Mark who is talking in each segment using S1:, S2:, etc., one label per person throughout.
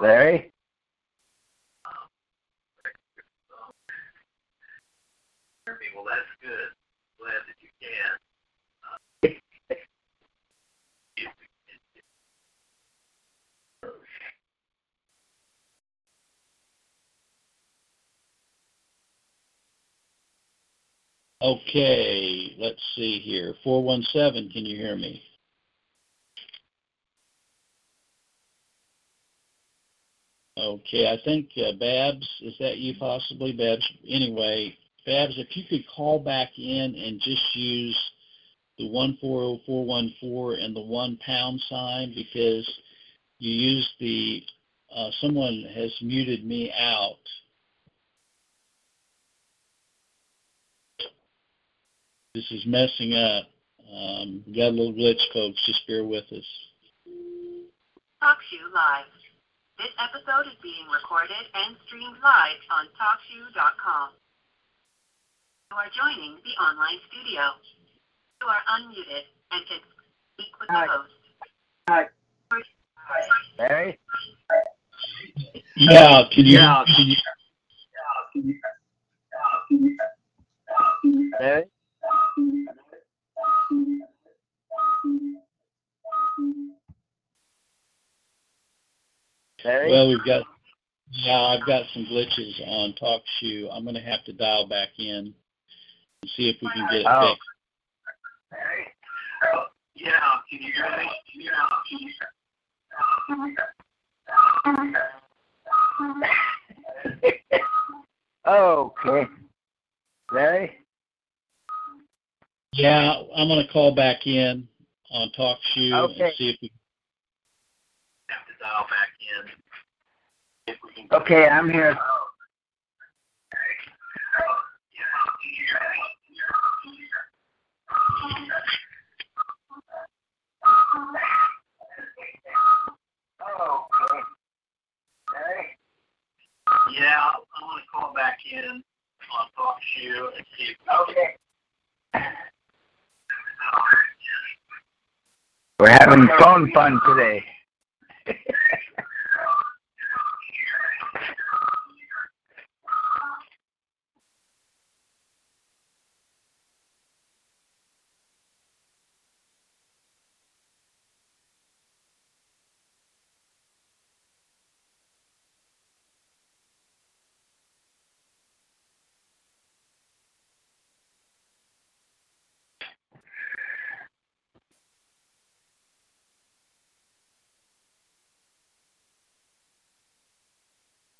S1: Larry?
S2: Well, that's good. Glad that you can.
S1: Okay, let's see here. 417, can you hear me? Okay, I think uh, Babs, is that you possibly, Babs? Anyway, Babs, if you could call back in and just use the 140414 and the one pound sign because you used the, uh, someone has muted me out. This is messing up. Um, got a little glitch, folks. Just bear with us.
S3: TalkShoe Live. This episode is being recorded and streamed live on TalkShoe.com. You are joining the online studio. You are unmuted and can speak with
S4: Hi.
S3: the host.
S4: Hi. Larry?
S1: Yeah, can you?
S4: Yeah.
S1: Can you
S4: Larry? Larry?
S1: well, we've got. Yeah, I've got some glitches on TalkShoe. I'm going to have to dial back in and see if we can get it
S4: Oh.
S1: fixed.
S2: Yeah, can you hear me? Yeah.
S4: okay. Larry?
S1: Yeah, I'm going to call back in on TalkShoe
S4: Okay.
S1: and see if we.
S2: Have to dial back in. If we can
S4: Okay, I'm here. Oh?
S2: Yeah, I'm gonna call back in on TalkShoe and see if
S4: Okay. We're having phone fun today.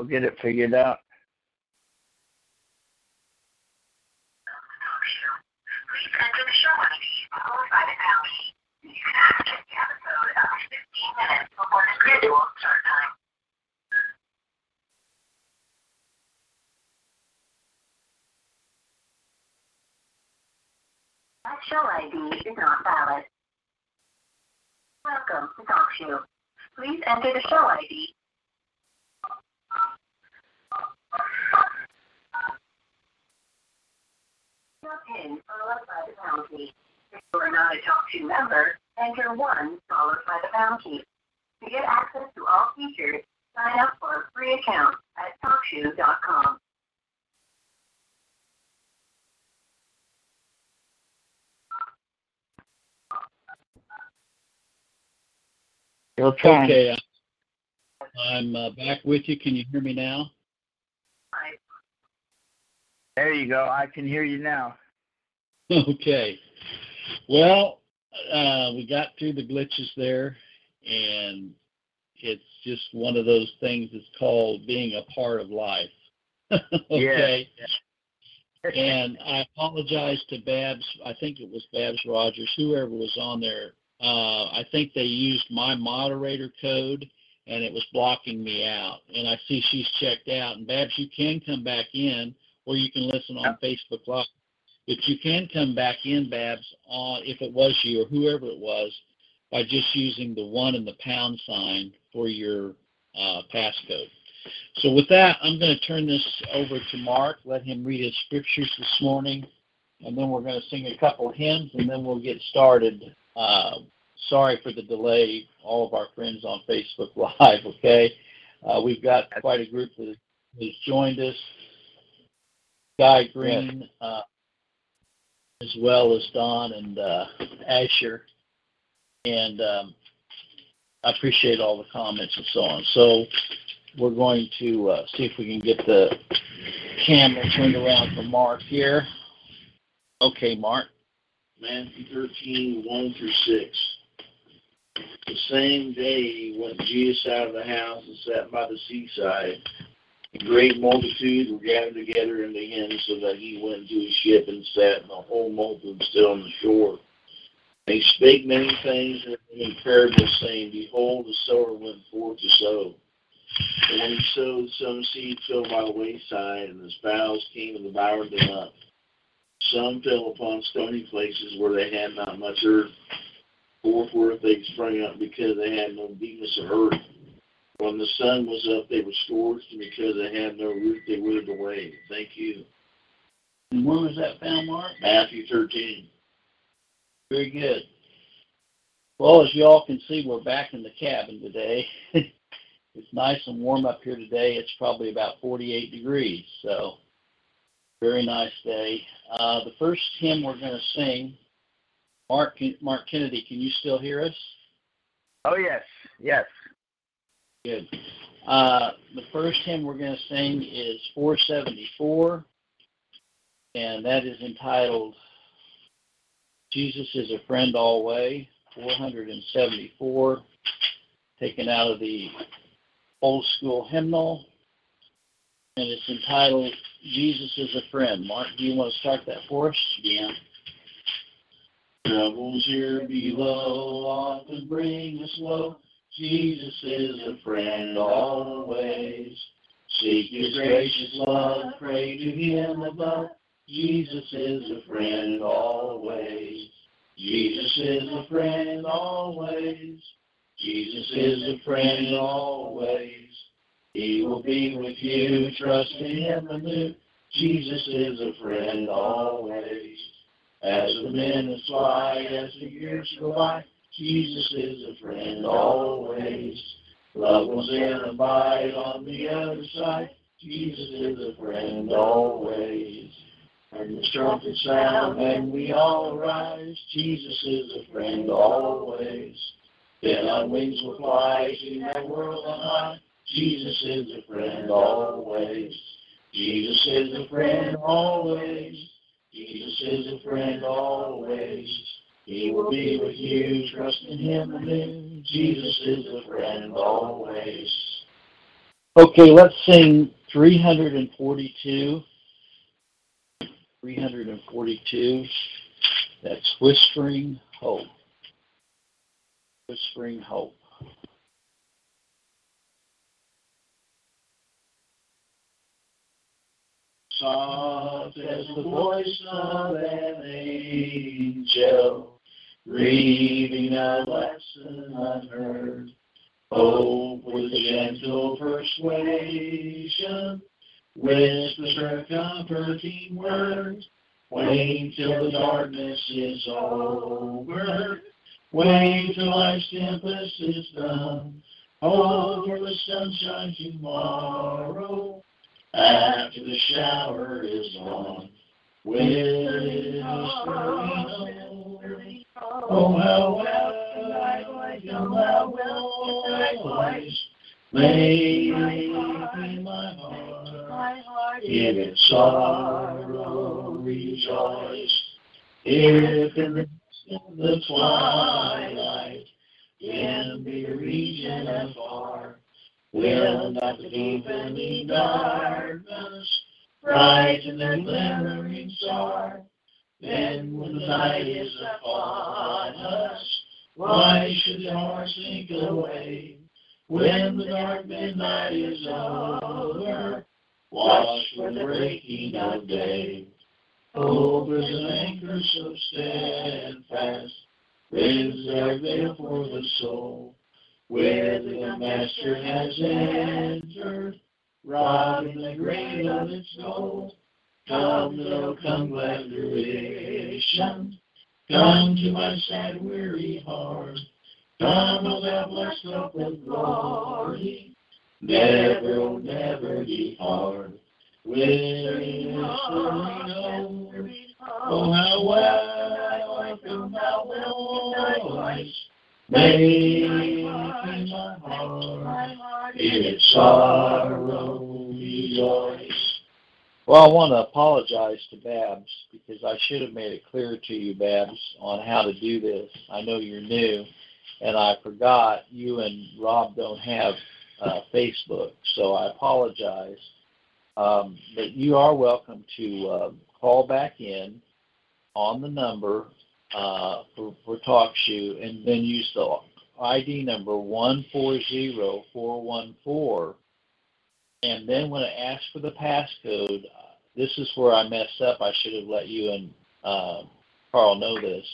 S4: We'll get it figured out.
S3: Please enter the show ID followed by the pound key. You can access the episode up to 15 minutes before the scheduled start time. That show ID is not valid. Welcome to TalkShoe. Please enter the show ID. Your followed by the pound key. If you are not a TalkShoe member, enter 1 followed by the pound key. To get access to all features, sign up for a free account at TalkShoe.com.
S4: Trying.
S1: Okay, I'm uh, back with you. Can you hear me now?
S4: There you go. I can hear you now.
S1: Okay. Well, uh, we got through the glitches there, and it's just one of those things that's called being a part of life. okay. And I apologize to Babs. I think it was Babs Rogers, whoever was on there. Uh, I think they used my moderator code, and it was blocking me out. And I see she's checked out. And Babs, you can come back in, or you can listen on Facebook Live. But you can come back in, Babs, on if it was you or whoever it was, by just using the one and the pound sign for your uh, passcode. So with that, I'm going to turn this over to Mark, let him read his scriptures this morning, and then we're going to sing a couple hymns, and then we'll get started. Uh, sorry for the delay, all of our friends on Facebook Live, okay? Uh, we've got quite a group that has joined us. Guy Green, uh, as well as Don and uh, Asher. And um, I appreciate all the comments and so on. So we're going to uh, see if we can get the camera turned around for Mark here.
S5: Okay, Mark.
S1: Matthew 13, 1 through 6. The same day went Jesus out of the house and sat by the seaside. A great multitude were gathered together unto him, so that he went into his ship and sat, and the whole multitude still on the shore. And he spake many things in parables, saying, Behold, the sower went forth to sow. And when he sowed, some seed fell by the wayside, and the sparrows came and devoured them up. Some fell upon stony places where they had not much earth. Forthwith they sprang up because they had no deepness of earth. When the sun was up, they were scorched, and because they had no root, they withered away. Thank you.
S5: And where was that found, Mark?
S1: Matthew 13.
S5: Very good. Well, as you all can see, we're back in the cabin today. it's nice and warm up here today. It's probably about 48 degrees, so very nice day. Uh, the first hymn we're going to sing, Mark, Mark Kennedy, can you still hear us?
S4: Oh, yes, yes.
S5: Good. Uh, the first hymn we're going to sing is 474, and that is entitled Jesus is a Friend Always, 474, taken out of the old school hymnal, and it's entitled Jesus is a Friend. Mark, do you want to start that for us?
S1: Yeah. Troubles here below often bring us low. Jesus is a friend always. Seek his gracious love, pray to him above. Jesus is a friend always. Jesus is a friend always. Jesus is a friend always. He will be with you, trust in him anew. Jesus is a friend always. As the minutes fly, as the years go by, Jesus is a friend always. Love will in abide on the other side. Jesus is a friend always. And the trumpet sound and we all arise. Jesus is a friend always. Then on wings will fly to that world on high. Jesus is a friend always. Jesus is a friend always. Jesus is a friend always. He will be with you. Trust in him anew. Jesus is a friend always.
S5: Okay, let's sing 342. 342. That's Whispering Hope. Whispering Hope.
S1: Soft as the voice of an angel, breathing a lesson unheard. Hope with gentle persuasion, whispers comforting words. Wait till the darkness is over. Wait till life's tempest is done. Hope for the sunshine tomorrow. After the shower is on, gone, whispering Oh, how well I know how well thy voice in my heart. In its sorrow rejoice. If in the, the twilight in the region afar, will not the deepening darkness brighten the glimmering star? Then when the night is upon us, why should heart sink away? When the dark midnight is over, watch for the breaking of day. Hope is an anchor so steadfast, is there for the soul, where the Master has entered, robbing the grave of its gold. Come, come, glad creation. Come to my sad, weary heart. Come, O thou blessed hope of glory. Never, oh, never depart. Whispering, whispering, oh, how well I feel how well thy voice making my heart in its sorrow rejoice. Well, I want to apologize to Babs because I should have made it clear to you, Babs, on how to do this. I know you're new, and I forgot you and Rob don't have uh, Facebook, so I apologize. Um, but you are welcome to uh, call back in on the number uh, for, for TalkShoe and then use the ID number 140414 and then when it asks for the passcode, this is where I messed up. I should have let you and uh, Carl know this.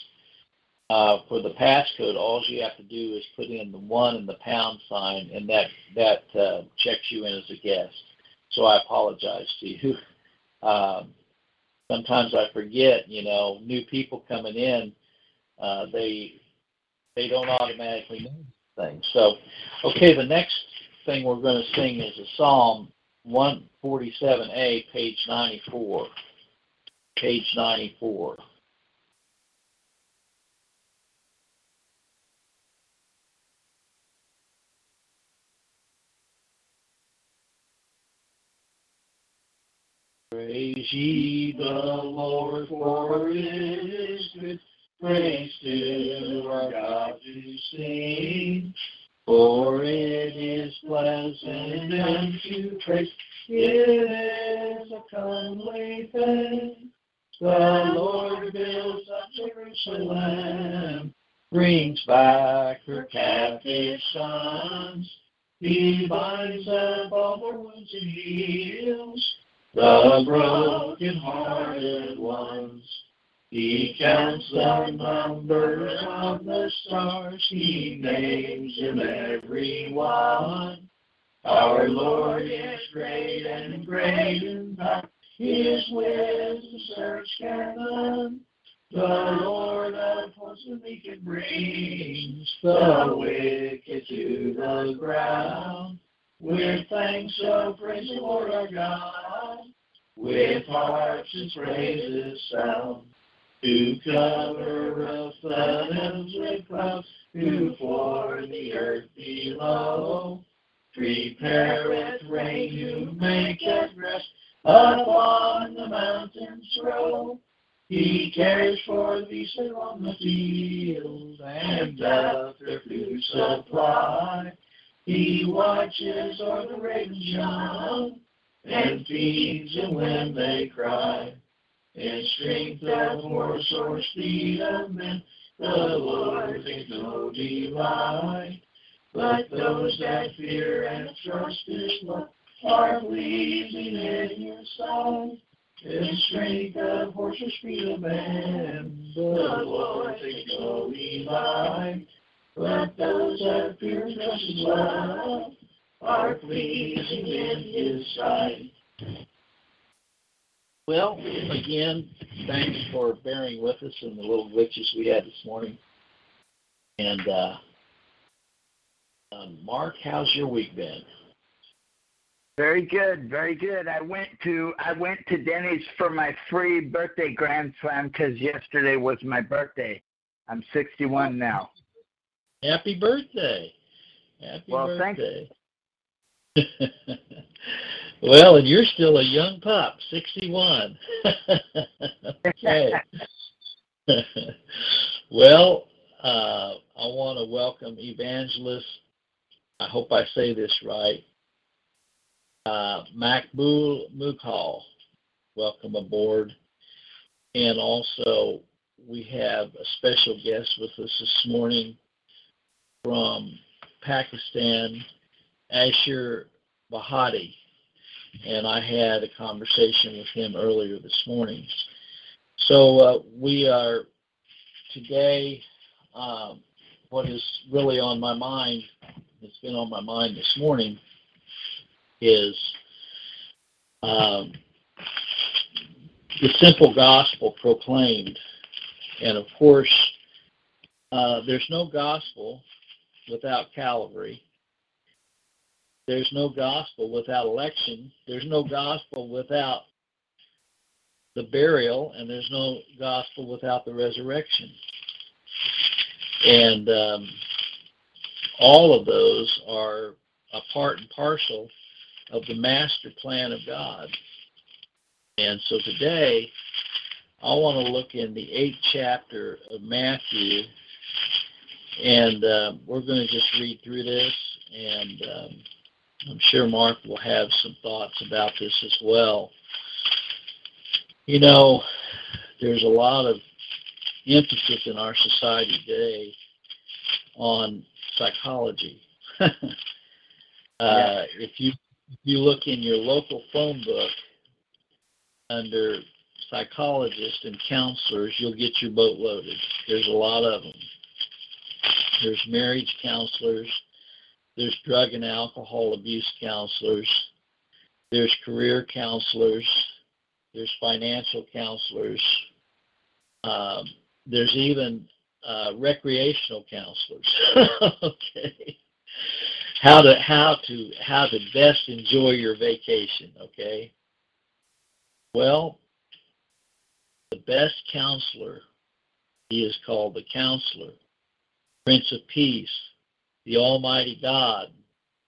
S1: Uh, for the passcode, all you have to do is put in the one and the pound sign, and that that uh, checks you in as a guest. So I apologize to you. Um, sometimes I forget. You know, new people coming in, uh, they they don't automatically know things. So, okay, the next thing we're going to sing is a psalm 147a, page 94. Page 94. Praise ye the Lord, for it is good. Praise to our God to sing. For it is pleasant unto praise. It is a comely thing. The Lord builds up Jerusalem, brings back her captive sons. He Our Lord is great and great in power, his wisdom search heaven. The Lord of hosts the meek and brings the wicked to the ground. With thanks of praise the Lord our God, with harps and praises sound to cover the heavens with clouds, to for the earth below. Prepare it rain to make it rest upon the mountains row. He cares for the beasts on the field and their food supply. He watches o'er the ravens young and feeds them when they cry in strength of horse or speed of men, the Lord thinks no delight. But those that fear and trust His love are pleasing in His sight. In strength of horse or speed of men, the Lord thinks no delight. But those that fear and trust His love are pleasing in His sight. Well, again, thanks for bearing with us in the little glitches we had this morning. And uh, um, Mark, how's your week been?
S4: Very good, very good. I went to I went to Denny's for my free birthday grand slam because yesterday was my birthday. I'm 61 now.
S1: Happy birthday! Happy
S4: well,
S1: birthday! Well, and you're still a young pup, 61. okay. well, uh, I want to welcome Evangelist, I hope I say this right, uh, Mughal. Welcome aboard. And also, we have a special guest with us this morning from Pakistan, Ashir Bahati and I had a conversation with him earlier this morning. So uh, we are today. Um, what is really on my mind, that's been on my mind this morning, is um, the simple gospel proclaimed. And of course, uh, there's no gospel without Calvary. There's no gospel without election. There's no gospel without the burial, and there's no gospel without the resurrection. And um, all of those are a part and parcel of the master plan of God. And so today, I want to look in the eighth chapter of Matthew, and uh, we're going to just read through this, and um, I'm sure Mark will have some thoughts about this as well. You know, there's a lot of emphasis in our society today on psychology. uh, yeah. If you if you look in your local phone book under psychologists and counselors, you'll get your boat loaded. There's a lot of them. There's marriage counselors. There's drug and alcohol abuse counselors. There's career counselors. There's financial counselors. Um, there's even uh, recreational counselors. okay, how to how to how to best enjoy your vacation. Okay. Well, the best counselor, he is called the counselor, Prince of Peace, the Almighty God,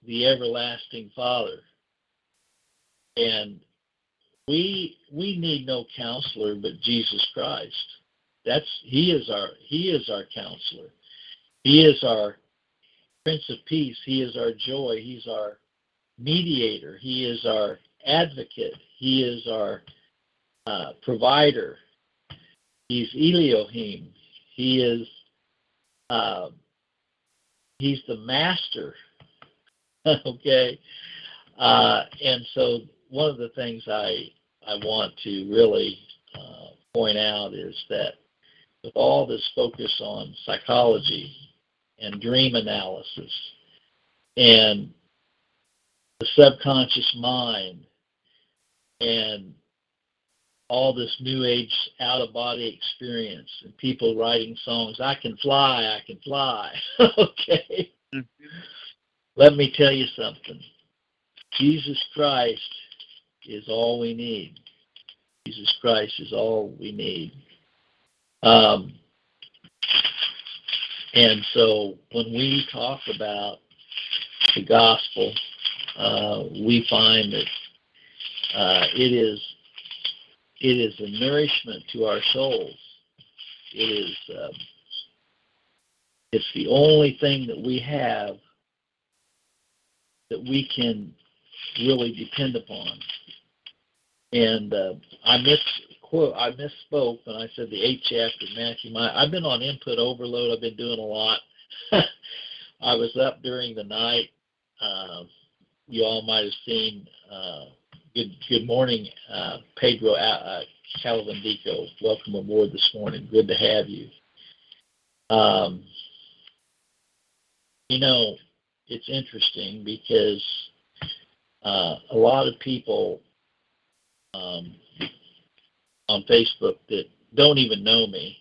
S1: the everlasting Father. And we we need no counselor but Jesus Christ. That's he is our he is our counselor. He is our Prince of Peace. He is our joy. He's our mediator. He is our advocate. He is our uh, provider. He's Elohim. He is uh, he's the master. okay, uh, and so one of the things I I want to really uh, point out is that with all this focus on psychology and dream analysis and the subconscious mind and all this new age out of body experience and people writing songs i can fly i can fly. Okay. Let me tell you something. Jesus christ is all we need. Jesus christ is all we need um, and so when we talk about the gospel, uh, we find that uh, it is it is a nourishment to our souls. It is um, it's the only thing that we have that we can really depend upon. And uh, I miss quote I misspoke when I said the eighth chapter of Matthew. My, I've been on input overload. I've been doing a lot. I was up during the night. Uh, you all might have seen. Uh, good good morning, uh, Pedro uh, Calvindico. Welcome aboard this morning. Good to have you. Um, you know, it's interesting because uh, a lot of people um, on Facebook that don't even know me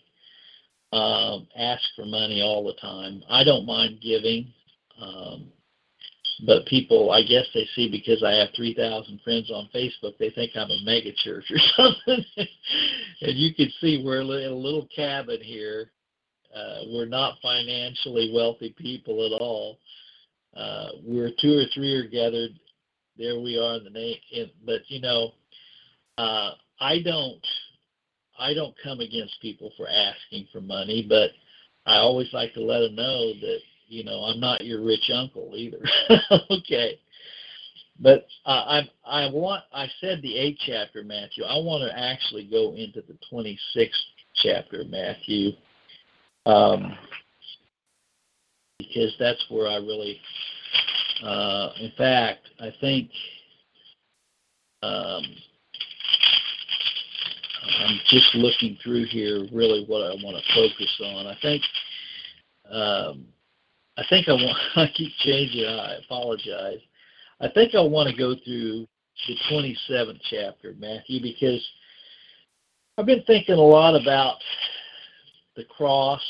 S1: um, ask for money all the time. I don't mind giving, um, but people, I guess they see because I have 3,000 friends on Facebook, they think I'm a mega church or something. and you can see we're in a little cabin here. Uh, we're not financially wealthy people at all. Uh, we're two or three are gathered. There we are in the name. In, but you know, uh, I don't I don't come against people for asking for money, but I always like to let them know that you know I'm not your rich uncle either. okay, but I I want I said the eighth chapter of Matthew. I want to actually go into the twenty sixth chapter of Matthew, um, because that's where I really. Uh, in fact, I think um, I'm just looking through here really what I want to focus on. I think um, I think I want I keep changing. I apologize. I think I want to go through the 27th chapter, Matthew, because I've been thinking a lot about the cross,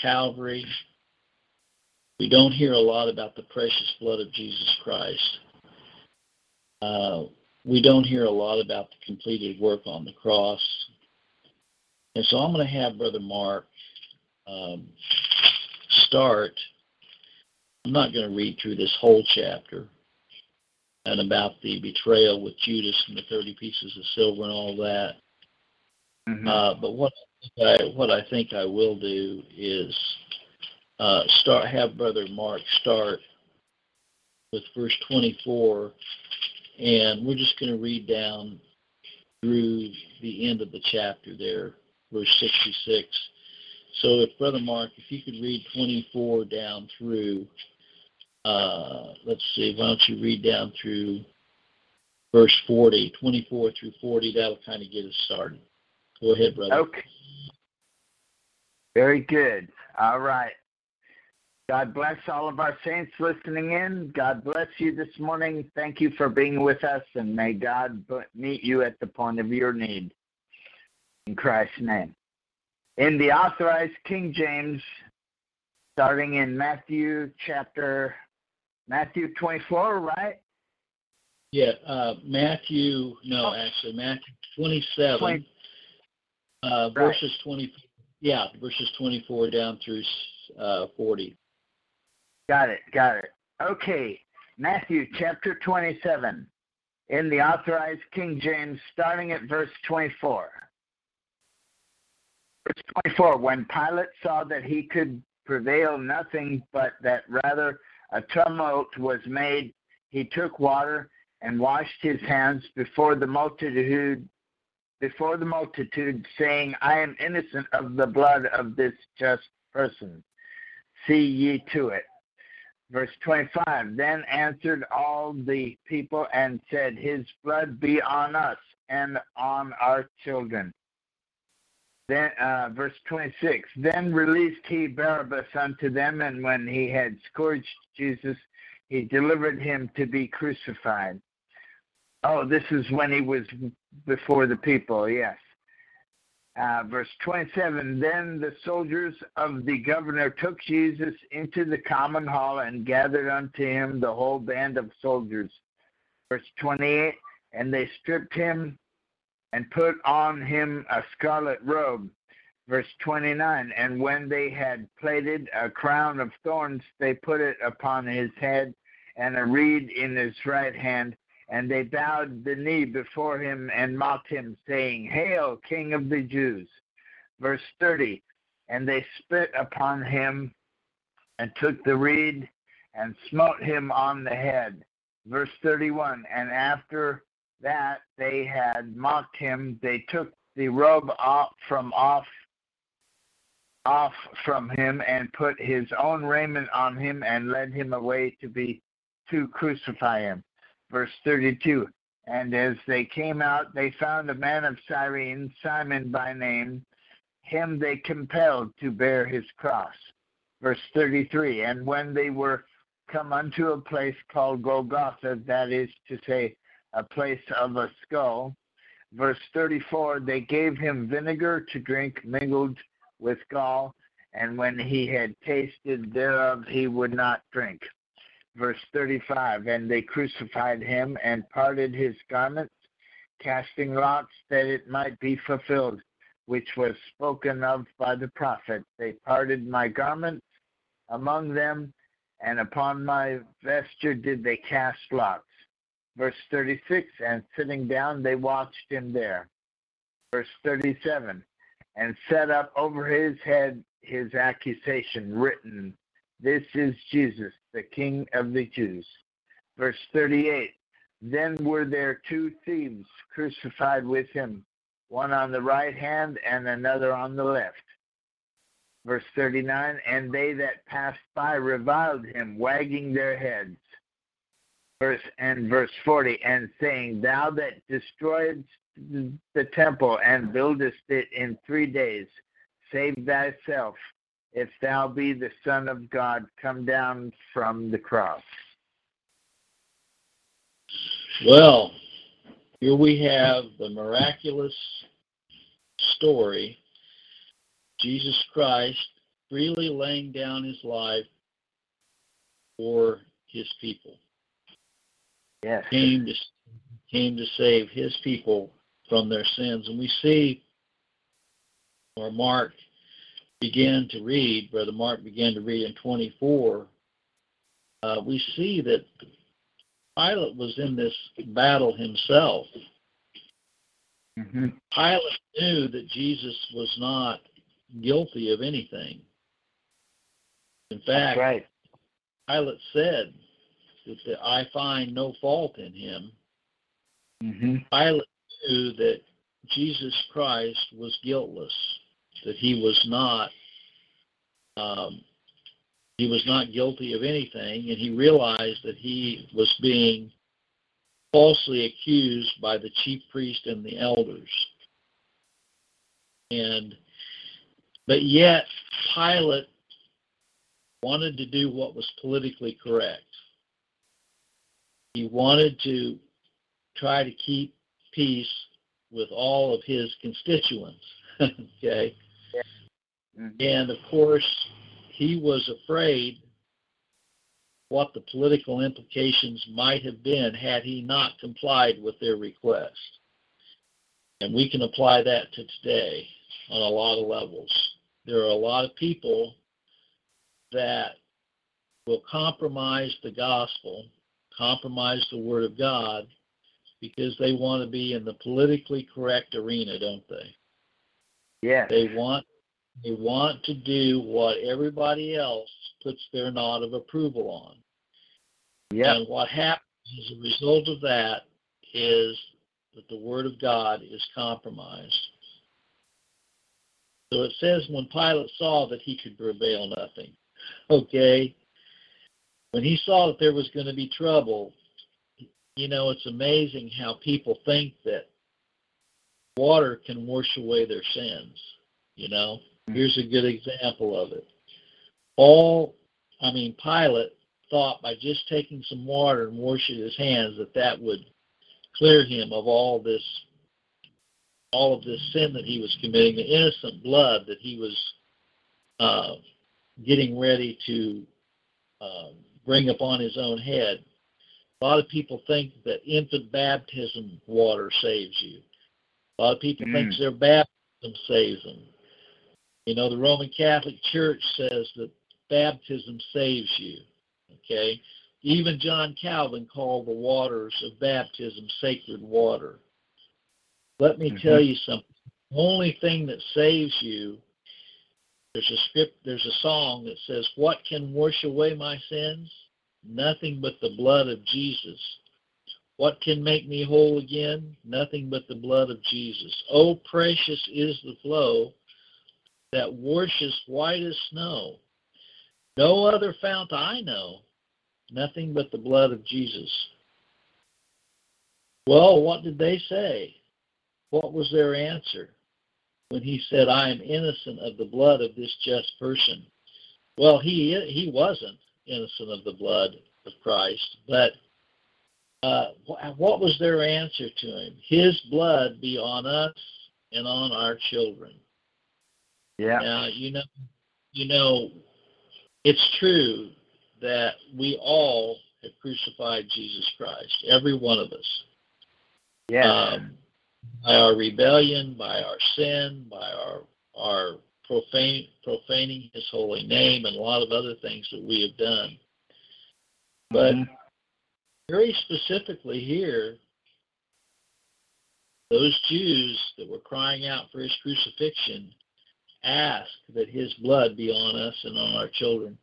S1: Calvary. We don't hear a lot about the precious blood of Jesus Christ. Uh, we don't hear a lot about the completed work on the cross. And so I'm going to have Brother Mark um, start. I'm not going to read through this whole chapter, and about the betrayal with Judas and the 30 pieces of silver and all that.
S4: Mhm.
S1: Uh, but what I, what I think I will do is uh, start have Brother Mark start with verse 24, and we're just going to read down through the end of the chapter there, verse 66. So if Brother Mark, if you could read 24 down through, uh, let's see, why don't you read down through verse 40, 24 through 40, that'll kind of get us started. Go ahead, brother.
S4: Okay. Very good. All right. God bless all of our saints listening in. God bless you this morning. Thank you for being with us, and may God meet you at the point of your need. In Christ's name. In the authorized King James, starting in Matthew chapter Matthew 24, right?
S1: Yeah, uh, Matthew, no,
S4: Oh.
S1: actually, Matthew 27,
S4: Twenty-
S1: uh,
S4: Right.
S1: verses 20, yeah, verses 24 down through uh, 40.
S4: Got it, got it. Okay, Matthew chapter 27, in the authorized King James, starting at verse 24. Verse 24 When Pilate saw that he could prevail nothing, but that rather a tumult was made, he took water and washed his hands before the multitude before the multitude, saying, I am innocent of the blood of this just person. See ye to it. Verse 25 Then answered all the people and said, His blood be on us and on our children. Then, uh, verse 26 Then released he Barabbas unto them, and when he had scourged Jesus, he delivered him to be crucified. Oh, this is when he was before the people, yes. Uh, verse 27 Then the soldiers of the governor took Jesus into the common hall and gathered unto him the whole band of soldiers. Verse 28 And they stripped him and put on him a scarlet robe. Verse 29 And when they had plaited a crown of thorns, they put it upon his head and a reed in his right hand and they bowed the knee before him and mocked him, saying, Hail, King of the Jews. Verse 30 And they spit upon him and took the reed and smote him on the head. Verse 31 And after that they had mocked him, they took the robe off from off off from him and put his own raiment on him and led him away to be to crucify him verse 32. And as they came out, they found a man of Cyrene, Simon by name. Him they compelled to bear his cross. Verse 33. And when they were come unto a place called Golgotha, that is to say, a place of a skull. Verse 34. They gave him vinegar to drink mingled with gall, and when he had tasted thereof, he would not drink verse 35 and they crucified him and parted his garments casting lots that it might be fulfilled which was spoken of by the prophet. They parted my garments among them and upon my vesture did they cast lots. Verse 36 and sitting down they watched him there. Verse 37 and set up over his head his accusation written this is Jesus, the King of the Jews. Verse 38 Then were there two thieves crucified with him, one on the right hand and another on the left. Verse 39 And they that passed by reviled him, wagging their heads. Verse and verse 40 And saying, Thou that destroyedst the temple and buildest it in three days, save thyself if thou be the Son of God, come down from the cross.
S1: Well, here we have the miraculous story Jesus Christ freely laying down his life for his people.
S4: Yes.
S1: Came to came to save his people from their sins. And we see or Mark began to read, Brother Mark began to read in 24, uh, we see that Pilate was in this battle himself.
S4: Mm-hmm.
S1: Pilate knew that Jesus was not guilty of anything. In fact,
S4: right.
S1: Pilate said that I find no fault in him.
S4: Mm-hmm.
S1: Pilate knew that Jesus Christ was guiltless, that he was not um, he was not guilty of anything, and he realized that he was being falsely accused by the chief priest and the elders. And but yet Pilate wanted to do what was politically correct. He wanted to try to keep peace with all of his constituents. okay?
S4: Mm-hmm.
S1: And of course, he was afraid what the political implications might have been had he not complied with their request. And we can apply that to today on a lot of levels. There are a lot of people that will compromise the gospel, compromise the Word of God, because they want to be in the politically correct arena, don't they?
S4: Yeah.
S1: They want they want to do what everybody else puts their nod of approval on.
S4: Yeah.
S1: And what happens as a result of that is that the Word of God is compromised. So it says when Pilate saw that he could prevail nothing, okay, when he saw that there was going to be trouble, you know, it's amazing how people think that water can wash away their sins, you know. Here's a good example of it. All, I mean, Pilate thought by just taking some water and washing his hands that that would clear him of all this, all of this sin that he was committing, the innocent blood that he was uh, getting ready to uh, bring upon his own head. A lot of people think that infant baptism water saves you. A lot of people
S4: Mm.
S1: think their baptism saves them. You know, the Roman Catholic Church says that baptism saves you. Okay? Even John Calvin called the waters of baptism sacred water. Let me
S4: Mhm.
S1: tell you something. The only thing that saves you, there's a script, there's a song that says, What can wash away my sins? Nothing but the blood of Jesus. What can make me whole again? Nothing but the blood of Jesus. Oh, precious is the flow that washes white as snow. No other fount I know, nothing but the blood of Jesus. Well, what did they say? What was their answer when he said, I am innocent of the blood of this just person? Well, he he wasn't innocent of the blood of Christ, but uh, what was their answer to him? His blood be on us and on our children.
S4: Yeah.
S1: Now, you know, you know, it's true that we all have crucified Jesus Christ, every one of us.
S4: Yeah.
S1: Um, by our rebellion, by our sin, by our our profane, profaning His holy name, and a lot of other things that we have done. But
S4: Mhm.
S1: very specifically here, those Jews that were crying out for his crucifixion asked that his blood be on us and on our children.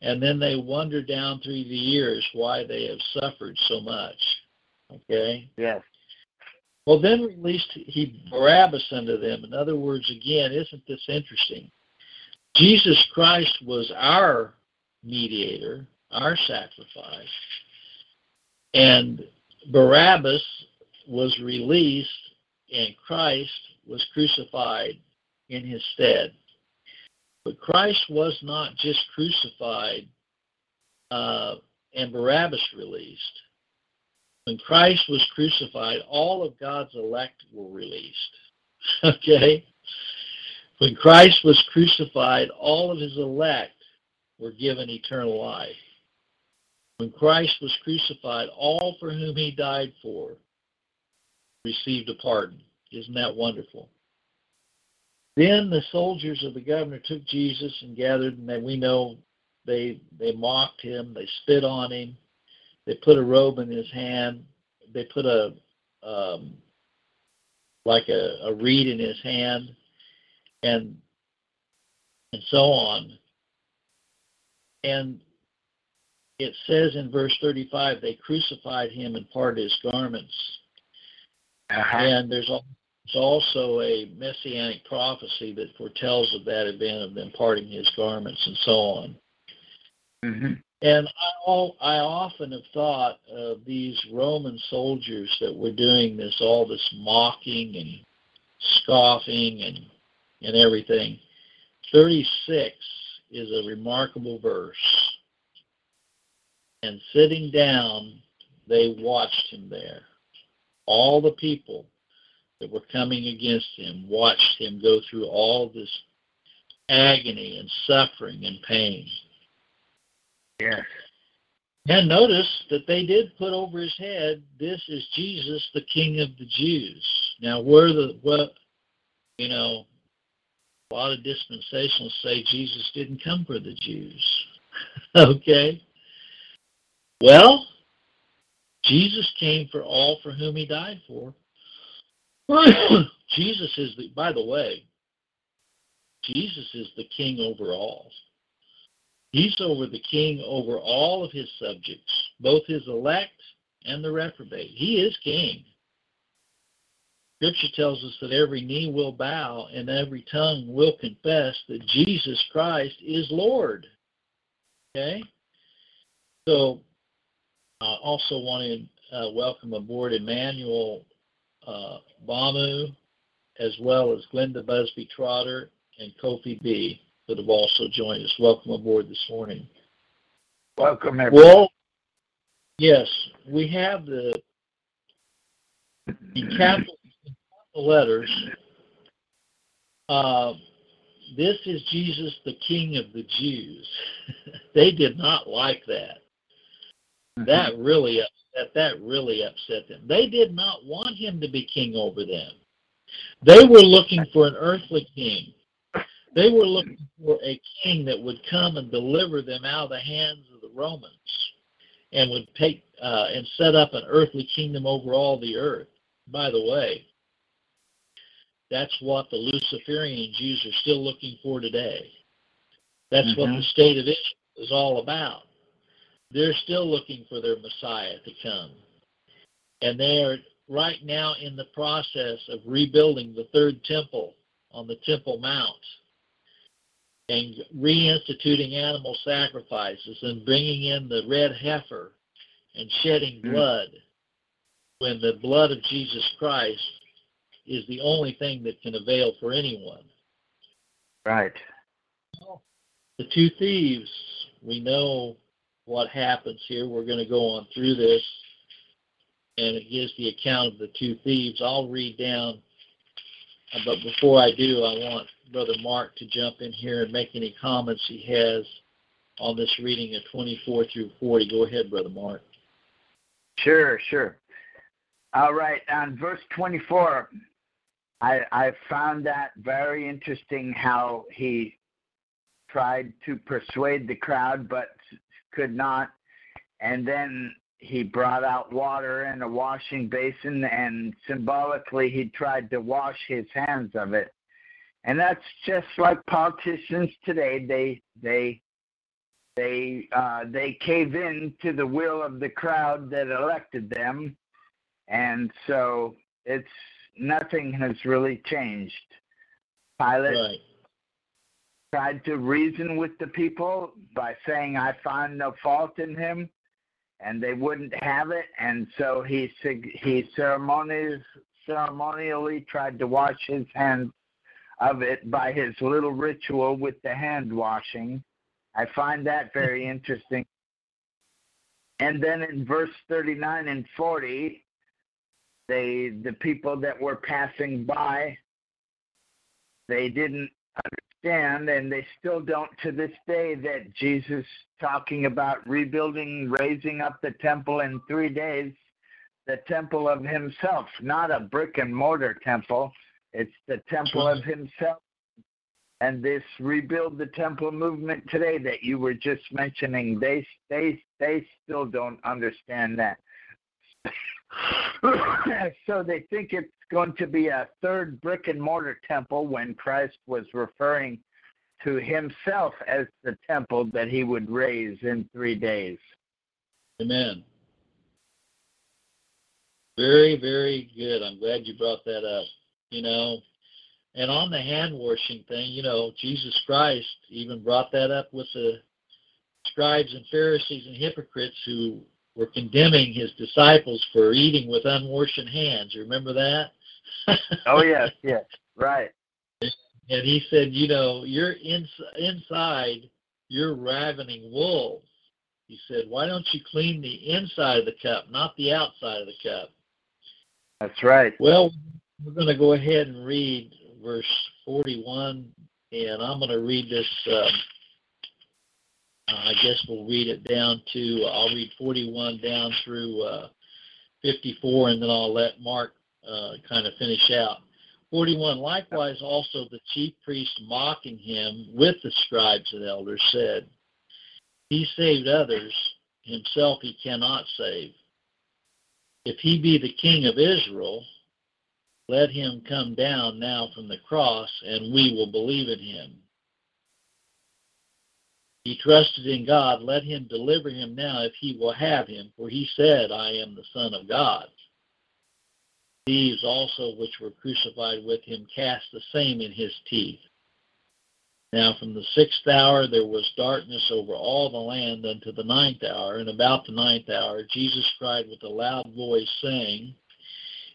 S1: And then they wonder down through the years why they have suffered so much. Okay?
S4: Yes.
S1: Well, then released he Barabbas unto them. In other words, again, isn't this interesting? Jesus Christ was our mediator, our sacrifice. And Barabbas was released, and Christ was crucified in his stead. But Christ was not just crucified uh, and Barabbas released. When Christ was crucified, all of God's elect were released. okay? When Christ was crucified, all of his elect were given eternal life. When Christ was crucified, all for whom he died for received a pardon. Isn't that wonderful? Then the soldiers of the governor took Jesus and gathered, and we know they they mocked him, they spit on him, they put a robe in his hand. They put a um, like a, a reed in his hand, and and so on. And it says in verse 35, they crucified him and parted his garments.
S4: Uh-huh.
S1: And there's also a messianic prophecy that foretells of that event of them parting his garments and so on.
S4: Mm-hmm.
S1: And I, all, I often have thought of these Roman soldiers that were doing this, all this mocking and scoffing and and everything. 36 is a remarkable verse. And sitting down, they watched him there. All the people that were coming against him watched him go through all this agony and suffering and pain.
S4: Yes.
S1: And notice that they did put over his head, "This is Jesus, the King of the Jews." Now, where the what, you know, a lot of dispensationalists say Jesus didn't come for the Jews. okay. Well, Jesus came for all for whom he died for. Jesus is the, by the way, Jesus is the king over all. He's over the king over all of his subjects, both his elect and the reprobate. He is king. Scripture tells us that every knee will bow and every tongue will confess that Jesus Christ is Lord. Okay? So, I also want to uh, welcome aboard Emmanuel uh, Bamu, as well as Glenda Busby Trotter and Kofi B that have also joined us. Welcome aboard this morning.
S4: Welcome, everyone.
S1: Well, yes, we have the in capital letters. Uh, this is Jesus, the King of the Jews. they did not like that. Mm-hmm. That really upset. That really upset them. They did not want him to be king over them. They were looking for an earthly king. They were looking for a king that would come and deliver them out of the hands of the Romans and would take uh, and set up an earthly kingdom over all the earth. By the way, that's what the Luciferian Jews are still looking for today. That's mm-hmm. what the state of Israel is all about. They're still looking for their Messiah to come. And they are right now in the process of rebuilding the third temple on the Temple Mount and reinstituting animal sacrifices and bringing in the red heifer and shedding mm-hmm. blood when the blood of Jesus Christ is the only thing that can avail for anyone.
S4: Right.
S1: The two thieves, we know what happens here. We're going to go on through this, and it gives the account of the two thieves. I'll read down, uh, but before I do, I want Brother Mark to jump in here and make any comments he has on this reading of 24 through 40. Go ahead, Brother Mark.
S4: Sure, sure. All right, on verse 24, I, I found that very interesting how he tried to persuade the crowd but could not. And then he brought out water in a washing basin and symbolically he tried to wash his hands of it and that's just like politicians today. They they they uh, they cave in to the will of the crowd that elected them, and so it's nothing has really changed. Pilate
S1: right.
S4: Tried to reason with the people by saying, "I find no fault in him," and they wouldn't have it, and so he he ceremonially ceremonially tried to wash his hands of it by his little ritual with the hand washing. I find that very interesting. And then in verse 39 and 40, they the people that were passing by they didn't understand and they still don't to this day that Jesus talking about rebuilding raising up the temple in 3 days the temple of himself not a brick and mortar temple. It's the temple of himself. And this rebuild the temple movement today that you were just mentioning, they they they still don't understand that. so they think it's going to be a third brick and mortar temple when Christ was referring to himself as the temple that he would raise in three days.
S1: Amen. Very, very good. I'm glad you brought that up. You know, and on the hand washing thing, you know, Jesus Christ even brought that up with the scribes and Pharisees and hypocrites who were condemning his disciples for eating with unwashed hands. Remember that?
S4: oh yes, yes, right.
S1: And he said, you know, you're in, inside, you're ravening wolves. He said, why don't you clean the inside of the cup, not the outside of the cup?
S4: That's right.
S1: Well, we're going to go ahead and read verse 41, and I'm going to read this. Um, I guess we'll read it down to, I'll read 41 down through uh, 54, and then I'll let Mark uh, kind of finish out. 41 Likewise, also the chief priest mocking him with the scribes and elders said, He saved others, himself he cannot save. If he be the king of Israel, let him come down now from the cross, and we will believe in him. He trusted in God, let him deliver him now if he will have him, for he said, I am the Son of God. Thieves also which were crucified with him cast the same in his teeth. Now from the sixth hour there was darkness over all the land unto the ninth hour, and about the ninth hour Jesus cried with a loud voice, saying,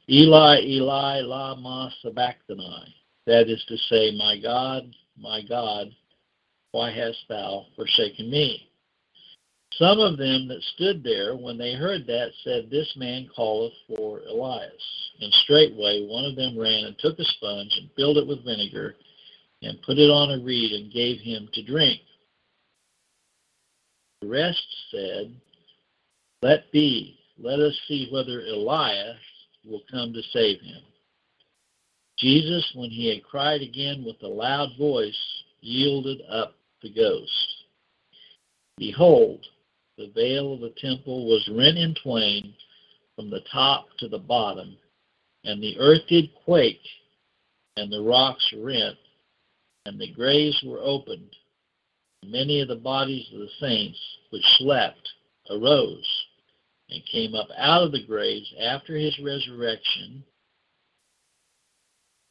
S1: Eli, Eli, lama sabachthani. That is to say, My God, my God, why hast thou forsaken me? Some of them that stood there, when they heard that, said, This man calleth for Elias. And straightway one of them ran and took a sponge and filled it with vinegar and put it on a reed and gave him to drink. The rest said, Let be, let us see whether Elias will come to save him. Jesus, when he had cried again with a loud voice, yielded up the ghost. Behold, the veil of the temple was rent in twain from the top to the bottom, and the earth did quake, and the rocks rent, and the graves were opened. Many of the bodies of the saints which slept arose and came up out of the graves after his resurrection.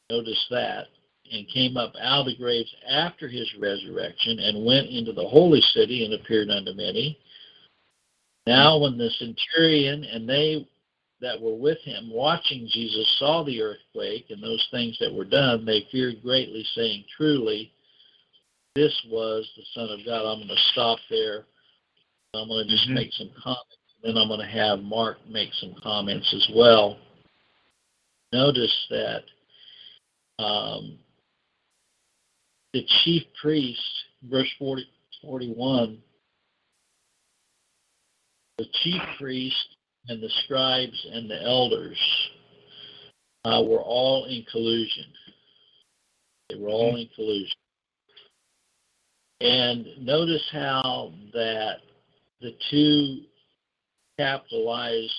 S1: Notice that. And came up out of the graves after his resurrection and went into the holy city and appeared unto many. Now, when the centurion and they that were with him watching Jesus saw the earthquake and those things that were done, they feared greatly, saying, Truly, this was the Son of God. I'm going to stop there. I'm going to just mm-hmm. make some comments and then I'm going to have Mark make some comments as well. Notice that um, the chief priest, verse 40, 41, the chief priest and the scribes and the elders uh, were all in collusion. They were all in collusion. And notice how that the two capitalized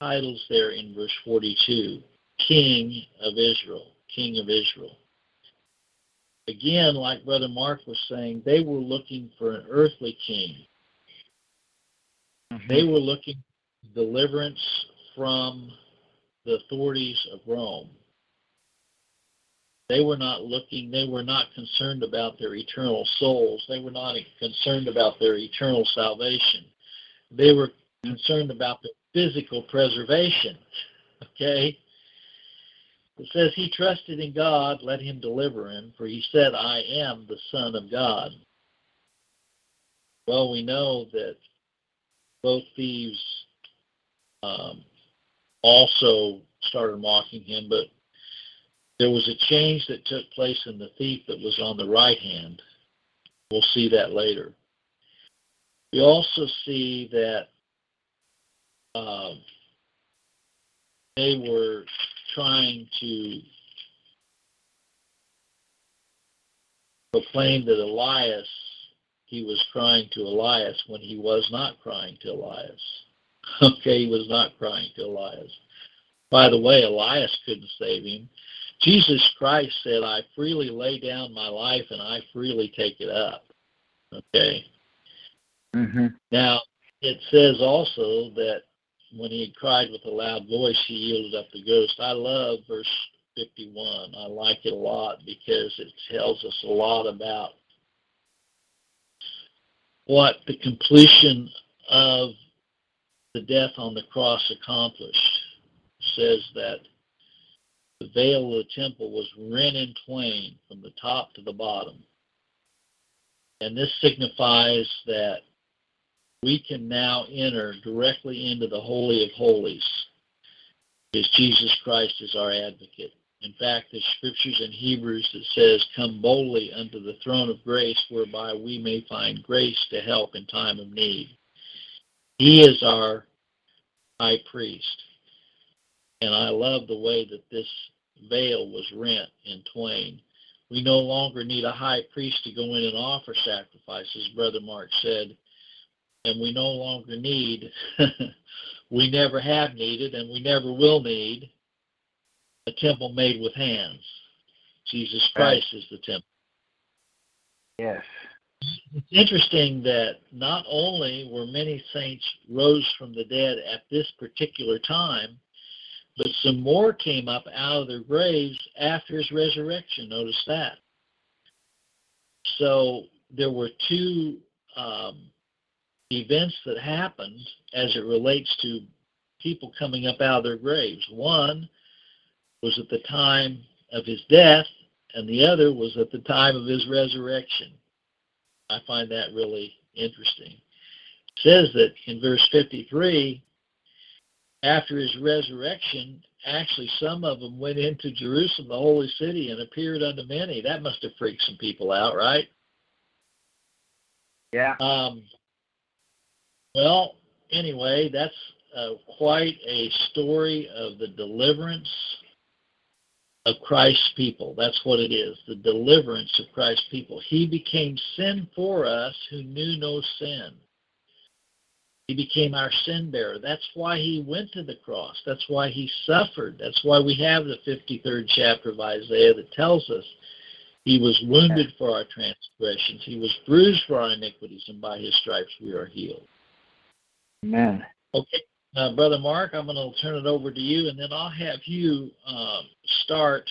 S1: titles there in verse 42 King of Israel, King of Israel. Again, like Brother Mark was saying, they were looking for an earthly king. Mm-hmm. They were looking for deliverance from the authorities of Rome. They were not looking, they were not concerned about their eternal souls. They were not concerned about their eternal salvation. They were concerned about the physical preservation. Okay? It says, He trusted in God, let him deliver him, for he said, I am the Son of God. Well, we know that both thieves um, also started mocking him, but there was a change that took place in the thief that was on the right hand. We'll see that later. We also see that um, they were trying to proclaimed that Elias, he was crying to Elias when he was not crying to Elias. Okay, he was not crying to Elias. By the way, Elias couldn't save him. Jesus Christ said, I freely lay down my life and I freely take it up. Okay.
S4: Mm-hmm.
S1: Now, it says also that when he had cried with a loud voice, he yielded up the ghost. I love verse 51. I like it a lot because it tells us a lot about what the completion of the death on the cross accomplished. It says that the veil of the temple was rent in twain from the top to the bottom. And this signifies that we can now enter directly into the Holy of Holies because Jesus Christ is our advocate. In fact, the scriptures in Hebrews that says, Come boldly unto the throne of grace, whereby we may find grace to help in time of need. He is our high priest. And I love the way that this veil was rent in twain. We no longer need a high priest to go in and offer sacrifices, Brother Mark said. And we no longer need, we never have needed, and we never will need a temple made with hands. Jesus Christ right. is the temple.
S4: Yes.
S1: It's interesting that not only were many saints rose from the dead at this particular time, but some more came up out of their graves after his resurrection. Notice that. So there were two um, events that happened as it relates to people coming up out of their graves. One was at the time of his death, and the other was at the time of his resurrection. I find that really interesting. It says that in verse 53, after his resurrection, actually some of them went into Jerusalem, the holy city, and appeared unto many. That must have freaked some people out, right?
S4: Yeah.
S1: Um, well, anyway, that's uh, quite a story of the deliverance of Christ's people. That's what it is the deliverance of Christ's people. He became sin for us who knew no sin. He became our sin bearer. That's why he went to the cross. That's why he suffered. That's why we have the 53rd chapter of Isaiah that tells us he was wounded for our transgressions, he was bruised for our iniquities, and by his stripes we are healed.
S4: Amen.
S1: Okay. Uh, Brother Mark, I'm going to turn it over to you, and then I'll have you um, start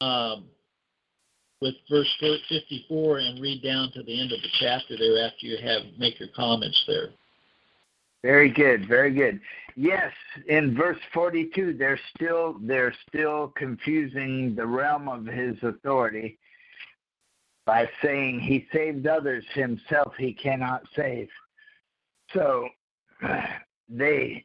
S1: um, with verse 54 and read down to the end of the chapter there after you have make your comments there.
S4: Very good, very good. Yes, in verse 42, they're still they're still confusing the realm of his authority by saying he saved others, himself he cannot save. So they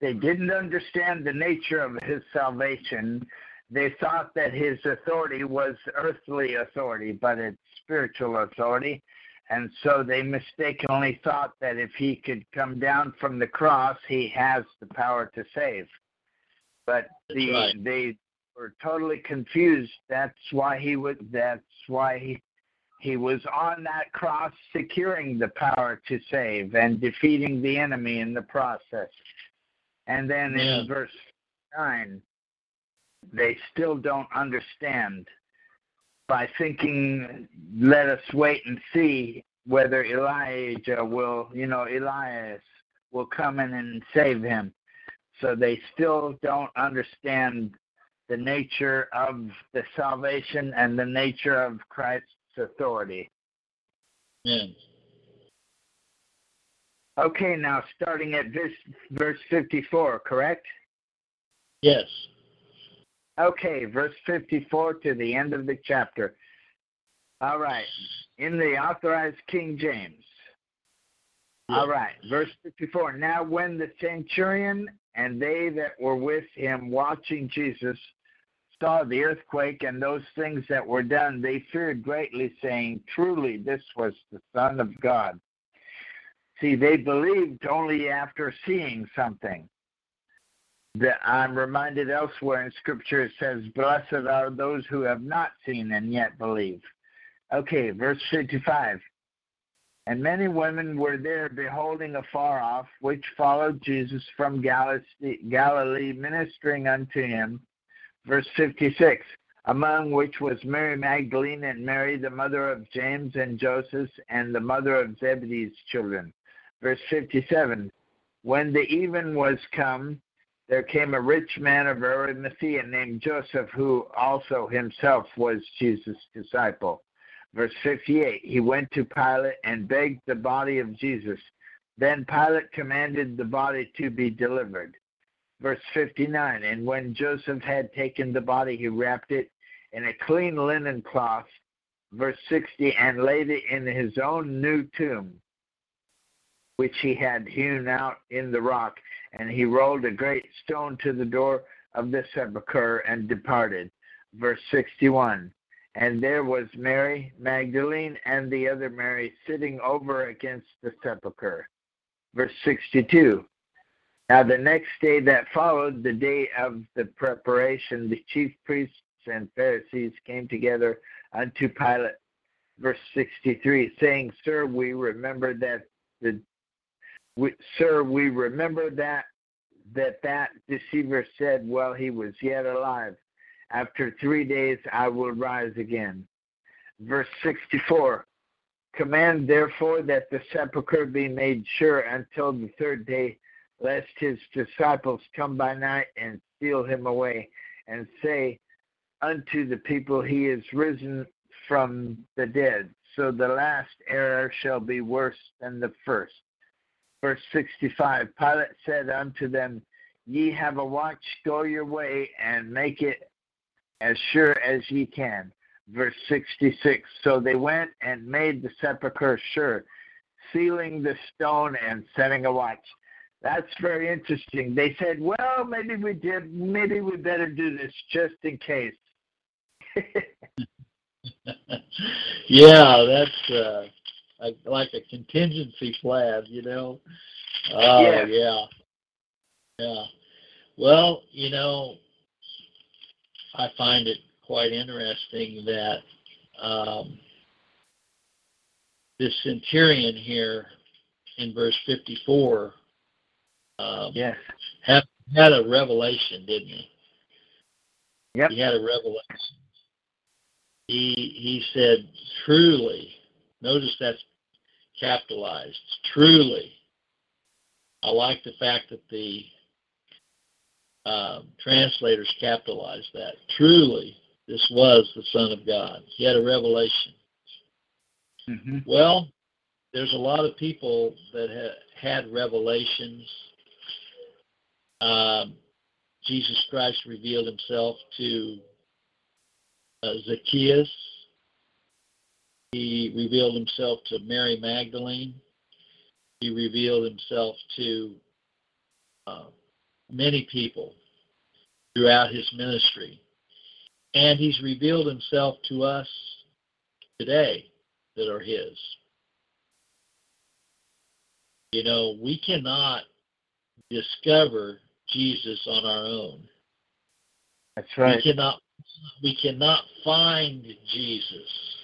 S4: they didn't understand the nature of his salvation. They thought that his authority was earthly authority, but it's spiritual authority. And so they mistakenly thought that if he could come down from the cross, he has the power to save. But the, right. they were totally confused. That's why he was. That's why he he was on that cross securing the power to save and defeating the enemy in the process. And then yeah. in verse 9, they still don't understand by thinking, let us wait and see whether Elijah will, you know, Elias will come in and save him. So they still don't understand the nature of the salvation and the nature of Christ's authority.
S1: Amen.
S4: Okay, now starting at this, verse 54, correct?
S1: Yes.
S4: Okay, verse 54 to the end of the chapter. All right, in the authorized King James. All right, verse 54. Now, when the centurion and they that were with him watching Jesus saw the earthquake and those things that were done, they feared greatly, saying, Truly, this was the Son of God. See, they believed only after seeing something. That I'm reminded elsewhere in Scripture it says, Blessed are those who have not seen and yet believe. Okay, verse 55. And many women were there beholding afar off, which followed Jesus from Galilee, ministering unto him. Verse 56 Among which was Mary Magdalene and Mary, the mother of James and Joseph, and the mother of Zebedee's children. Verse 57 When the even was come, there came a rich man of Arimathea named Joseph, who also himself was Jesus' disciple. Verse 58 He went to Pilate and begged the body of Jesus. Then Pilate commanded the body to be delivered. Verse 59 And when Joseph had taken the body, he wrapped it in a clean linen cloth. Verse 60 And laid it in his own new tomb, which he had hewn out in the rock. And he rolled a great stone to the door of the sepulchre and departed. Verse 61 and there was Mary Magdalene and the other Mary sitting over against the sepulchre. Verse 62. Now, the next day that followed, the day of the preparation, the chief priests and Pharisees came together unto Pilate. Verse 63, saying, Sir, we remember that the we, Sir, we remember that that that deceiver said while he was yet alive, after three days I will rise again. Verse 64 Command therefore that the sepulchre be made sure until the third day, lest his disciples come by night and steal him away, and say unto the people, He is risen from the dead. So the last error shall be worse than the first. Verse 65 Pilate said unto them, Ye have a watch, go your way, and make it as sure as ye can. Verse 66 So they went and made the sepulchre sure, sealing the stone and setting a watch. That's very interesting. They said, well, maybe we did, maybe we better do this just in case.
S1: yeah, that's uh, like a contingency plan, you know. Oh, yeah. yeah. Yeah. Well, you know, I find it quite interesting that um, this centurion here in verse 54 um,
S4: yes.
S1: had, had a revelation, didn't he?
S4: Yep.
S1: He had a revelation. He he said, "Truly." Notice that's capitalized. Truly. I like the fact that the um, translators capitalized that. Truly, this was the Son of God. He had a revelation.
S4: Mm-hmm.
S1: Well, there's a lot of people that ha- had revelations. Um, Jesus Christ revealed himself to uh, Zacchaeus. He revealed himself to Mary Magdalene. He revealed himself to uh, many people throughout his ministry. And he's revealed himself to us today that are his. You know, we cannot discover Jesus on our own.
S4: That's right.
S1: We cannot we cannot find Jesus.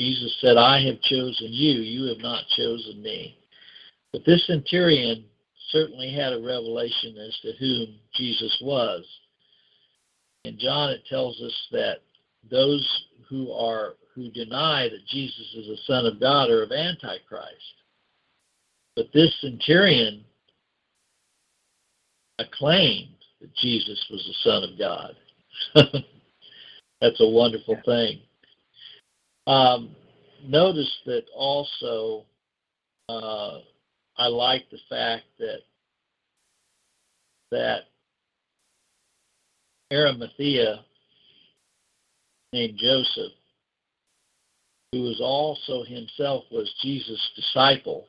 S1: Jesus said, I have chosen you, you have not chosen me. But this centurion certainly had a revelation as to whom Jesus was. In John, it tells us that those who are who deny that Jesus is the Son of God are of Antichrist. But this centurion acclaimed that Jesus was the Son of God. That's a wonderful thing. Um, notice that also uh, I like the fact that that Arimathea named Joseph, who was also himself was Jesus' disciple,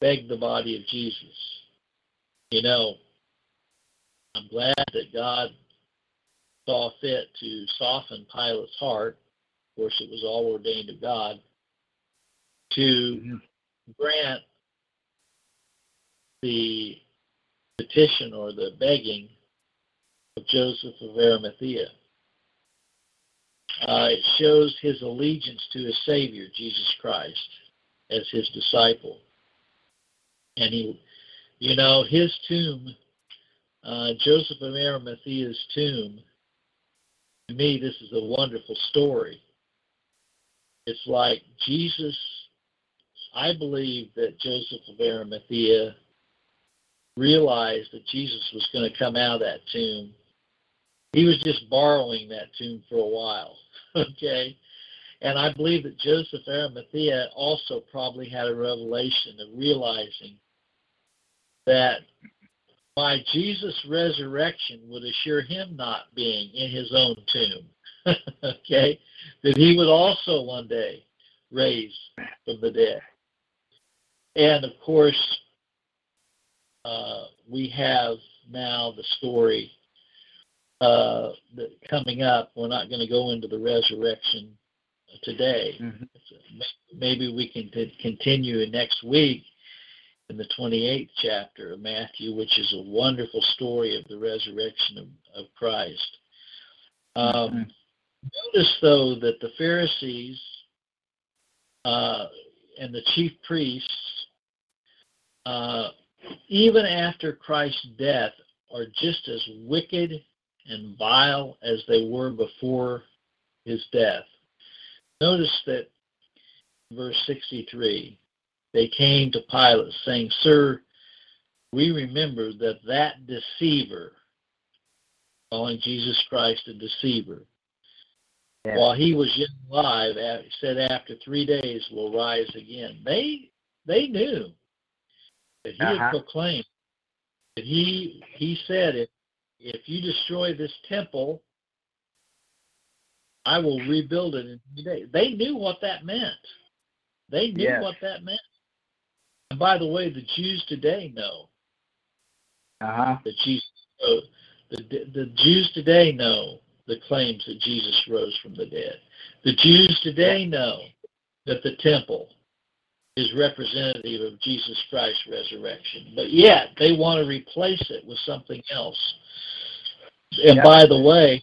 S1: begged the body of Jesus. You know, I'm glad that God saw fit to soften Pilate's heart. Of course, it was all ordained of God to mm-hmm grant the petition or the begging of Joseph of Arimathea. uh, it shows his allegiance to his Savior, Jesus Christ, as his disciple. And he, you know, his tomb, uh, Joseph of Arimathea's tomb, to me, this is a wonderful story. It's like Jesus, I believe that Joseph of Arimathea realized that Jesus was going to come out of that tomb. He was just borrowing that tomb for a while, okay? And I believe that Joseph Arimathea also probably had a revelation of realizing that by Jesus' resurrection would assure him not being in his own tomb. okay? That he would also one day raise from the dead. And of course, uh, we have now the story uh, that coming up. We're not going to go into the resurrection today. Mm-hmm. Maybe we can continue next week in the 28th chapter of Matthew, which is a wonderful story of the resurrection of, of Christ. Um, mm-hmm. Notice, though, that the Pharisees uh, and the chief priests, uh, even after Christ's death, are just as wicked and vile as they were before his death. Notice that verse 63 they came to Pilate saying, Sir, we remember that that deceiver, calling Jesus Christ a deceiver, yeah. while he was yet alive, said after three days will rise again. They they knew that he uh-huh. had proclaimed that he he said if if you destroy this temple, I will rebuild it in three days. They knew what that meant. They knew yes. what that meant. And by the way, the Jews today know.
S4: Uh-huh.
S1: That Jesus, uh, the the Jews today know the claims that Jesus rose from the dead. The Jews today know that the temple is representative of Jesus Christ's resurrection, but yet they want to replace it with something else. And yep. by the way,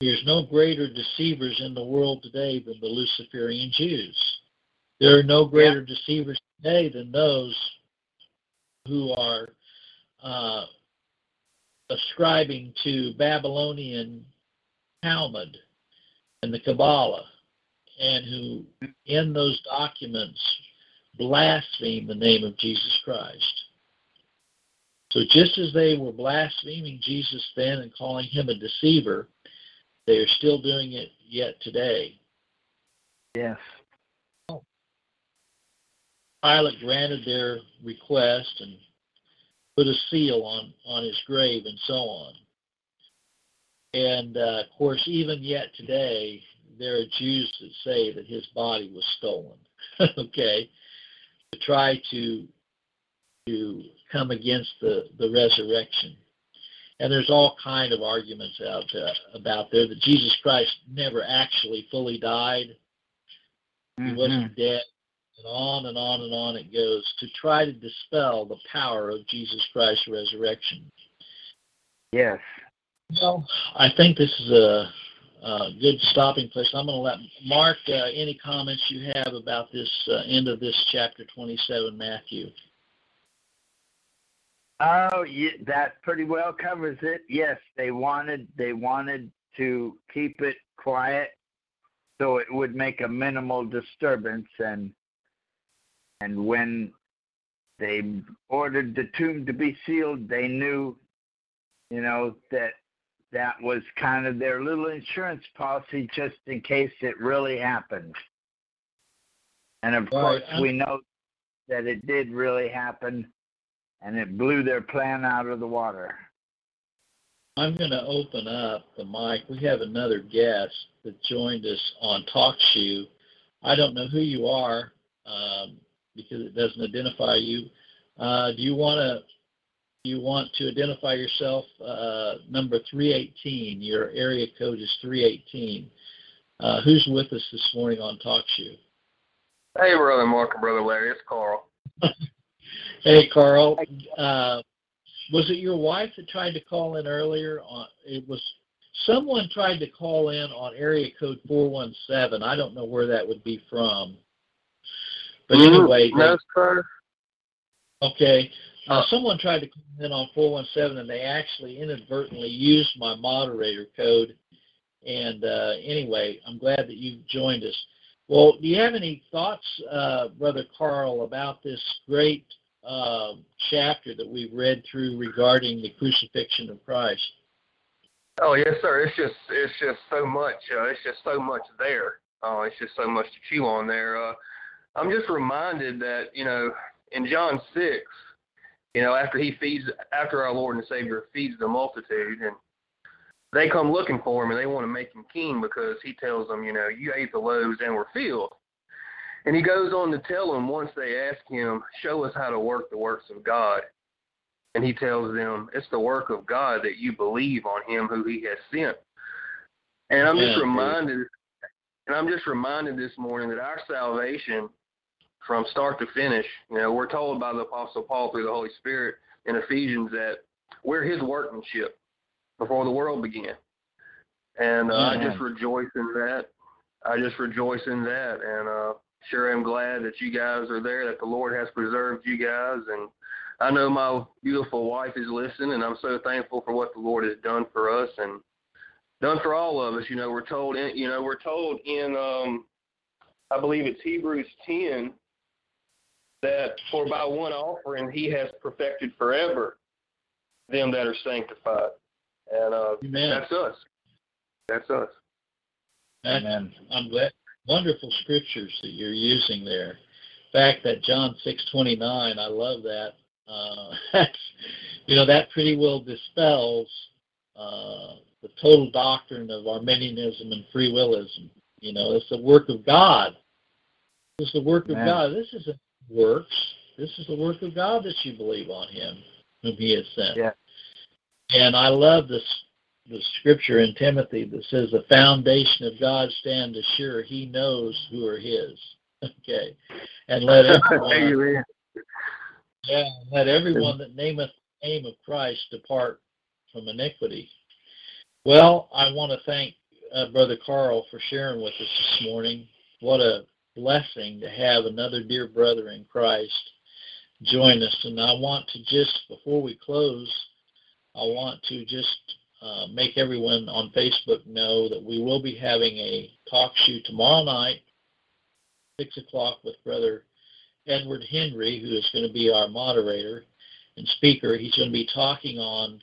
S1: there's no greater deceivers in the world today than the Luciferian Jews. There are no greater yep. deceivers today than those who are uh, ascribing to Babylonian Talmud and the Kabbalah, and who in those documents blaspheme the name of Jesus Christ. So just as they were blaspheming Jesus then and calling him a deceiver, they are still doing it yet today.
S4: Yes.
S1: Pilate granted their request and put a seal on, on his grave and so on. And uh, of course, even yet today, there are Jews that say that his body was stolen. okay, to try to to come against the the resurrection. And there's all kind of arguments out uh, about there that Jesus Christ never actually fully died. Mm-hmm. He wasn't dead and on and on and on it goes to try to dispel the power of Jesus Christ's resurrection.
S4: Yes.
S1: Well, I think this is a, a good stopping place. I'm going to let Mark uh, any comments you have about this uh, end of this chapter 27, Matthew.
S4: Oh, that pretty well covers it. Yes, they wanted they wanted to keep it quiet so it would make a minimal disturbance and and when they ordered the tomb to be sealed, they knew, you know, that that was kind of their little insurance policy just in case it really happened. And of course, we know that it did really happen and it blew their plan out of the water.
S1: I'm going to open up the mic. We have another guest that joined us on TalkShoe. I don't know who you are. Um, because it doesn't identify you. Uh, do you want to you want to identify yourself? Uh, number 318. Your area code is 318. Uh, who's with us this morning on TalkShoe?
S6: Hey, brother Mark and brother Larry. It's Carl.
S1: hey, Carl. Uh, was it your wife that tried to call in earlier? On it was Someone tried to call in on area code 417. I don't know where that would be from. But
S6: Mm,
S1: anyway,
S6: sir.
S1: okay. Uh, someone tried to call in on 417 and they actually inadvertently used my moderator code. And uh, anyway, I'm glad that you've joined us. Well, do you have any thoughts, uh, Brother Carl, about this great uh, chapter that we've read through regarding the crucifixion of Christ?
S6: Oh yes, sir. It's just it's just so much. Uh, it's just so much there. Uh, it's just so much to chew on there. I'm just reminded that you know in John six, you know after he feeds after our Lord and Savior feeds the multitude and they come looking for him and they want to make him king because he tells them you know you ate the loaves and were filled. And he goes on to tell them once they ask him, show us how to work the works of God. And he tells them, it's the work of God that you believe on him who he has sent. And I'm just
S1: Yeah,
S6: reminded, and I'm just reminded this morning that our salvation from start to finish, you know, we're told by the Apostle Paul through the Holy Spirit in Ephesians that we're his workmanship before the world began. And uh, I just rejoice in that. I just rejoice in that. And uh, sure am glad that you guys are there, that the Lord has preserved you guys. And I know my beautiful wife is listening, and I'm so thankful for what the Lord has done for us and done for all of us. You know, we're told in, you know, we're told in, um, I believe it's Hebrews 10, that for by one offering he has perfected forever them that are sanctified. And uh,
S1: Amen.
S6: that's us. That's us.
S1: That's, I'm glad. Wonderful scriptures that you're using there. In fact, that John six twenty nine, I love that. Uh, that's, you know, that pretty well dispels uh, the total doctrine of Arminianism and free willism. You know, it's the work of God. It's the work of God. This isn't works. This is the work of God that you believe on Him, whom He has sent.
S4: Yeah.
S1: And I love this the scripture in Timothy that says the foundation of God stand assured he knows who are his. Okay. And let everyone yeah, let everyone that nameth the name of Christ depart from iniquity. Well, I want to thank uh, Brother Carl for sharing with us this morning. What a blessing to have another dear brother in Christ join us. And I want to just, before we close, I want to just uh, make everyone on Facebook know that we will be having a talk show tomorrow night, 6 o'clock, with Brother Edward Henry, who is going to be our moderator and speaker. He's going to be talking on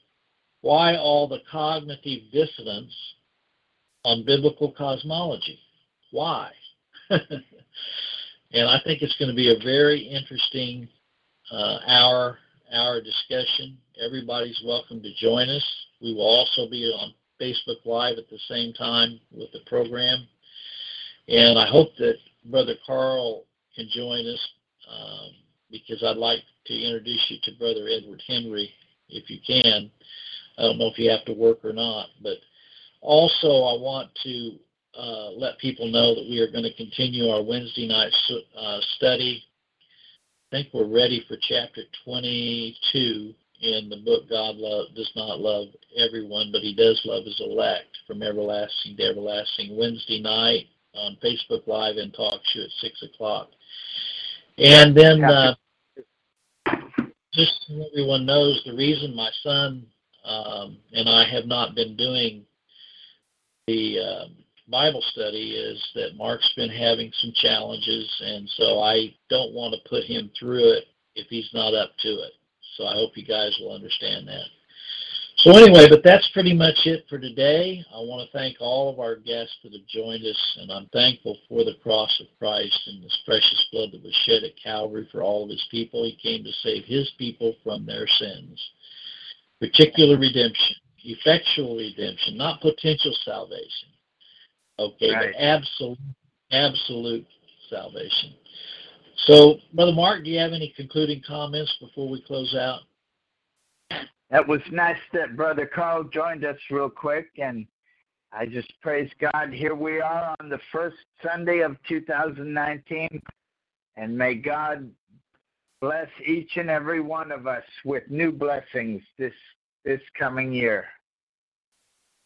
S1: why all the cognitive dissonance on biblical cosmology. Why? and I think it's going to be a very interesting uh, hour hour discussion. Everybody's welcome to join us. We will also be on Facebook Live at the same time with the program. And I hope that Brother Carl can join us um, because I'd like to introduce you to Brother Edward Henry if you can. I don't know if you have to work or not, but also I want to uh, let people know that we are going to continue our Wednesday night uh, study. I think we're ready for chapter 22 in the book God love, does not love everyone, but he does love his elect from everlasting to everlasting. Wednesday night on Facebook Live and Talk Show at 6 o'clock. And then, uh, just so everyone knows, the reason my son um, and I have not been doing the uh, Bible study is that Mark's been having some challenges, and so I don't want to put him through it if he's not up to it. So I hope you guys will understand that. So anyway, but that's pretty much it for today. I want to thank all of our guests that have joined us, and I'm thankful for the cross of Christ and this precious blood that was shed at Calvary for all of his people. He came to save his people from their sins. Particular redemption, effectual redemption, not potential salvation. Okay,
S4: Right.
S1: absolute, absolute salvation. So, Brother Mark, do you have any concluding comments before we close out?
S4: That was nice that Brother Carl joined us real quick, and I just praise God. Here we are on the first Sunday of 2019, and may God bless each and every one of us with new blessings this this coming year.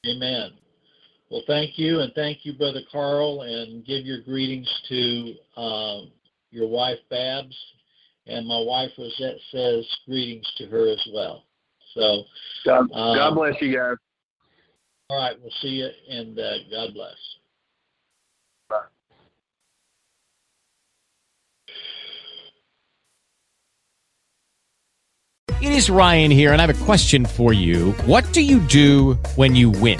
S1: Amen. Well, thank you, and thank you, Brother Carl, and give your greetings to uh, your wife, Babs, and my wife, Rosette, says greetings to her as well. So,
S6: God,
S1: um,
S6: God bless you guys.
S1: All right, we'll see you, and uh, God bless.
S6: Bye.
S7: It is Ryan here, and I have a question for you. What do you do when you win?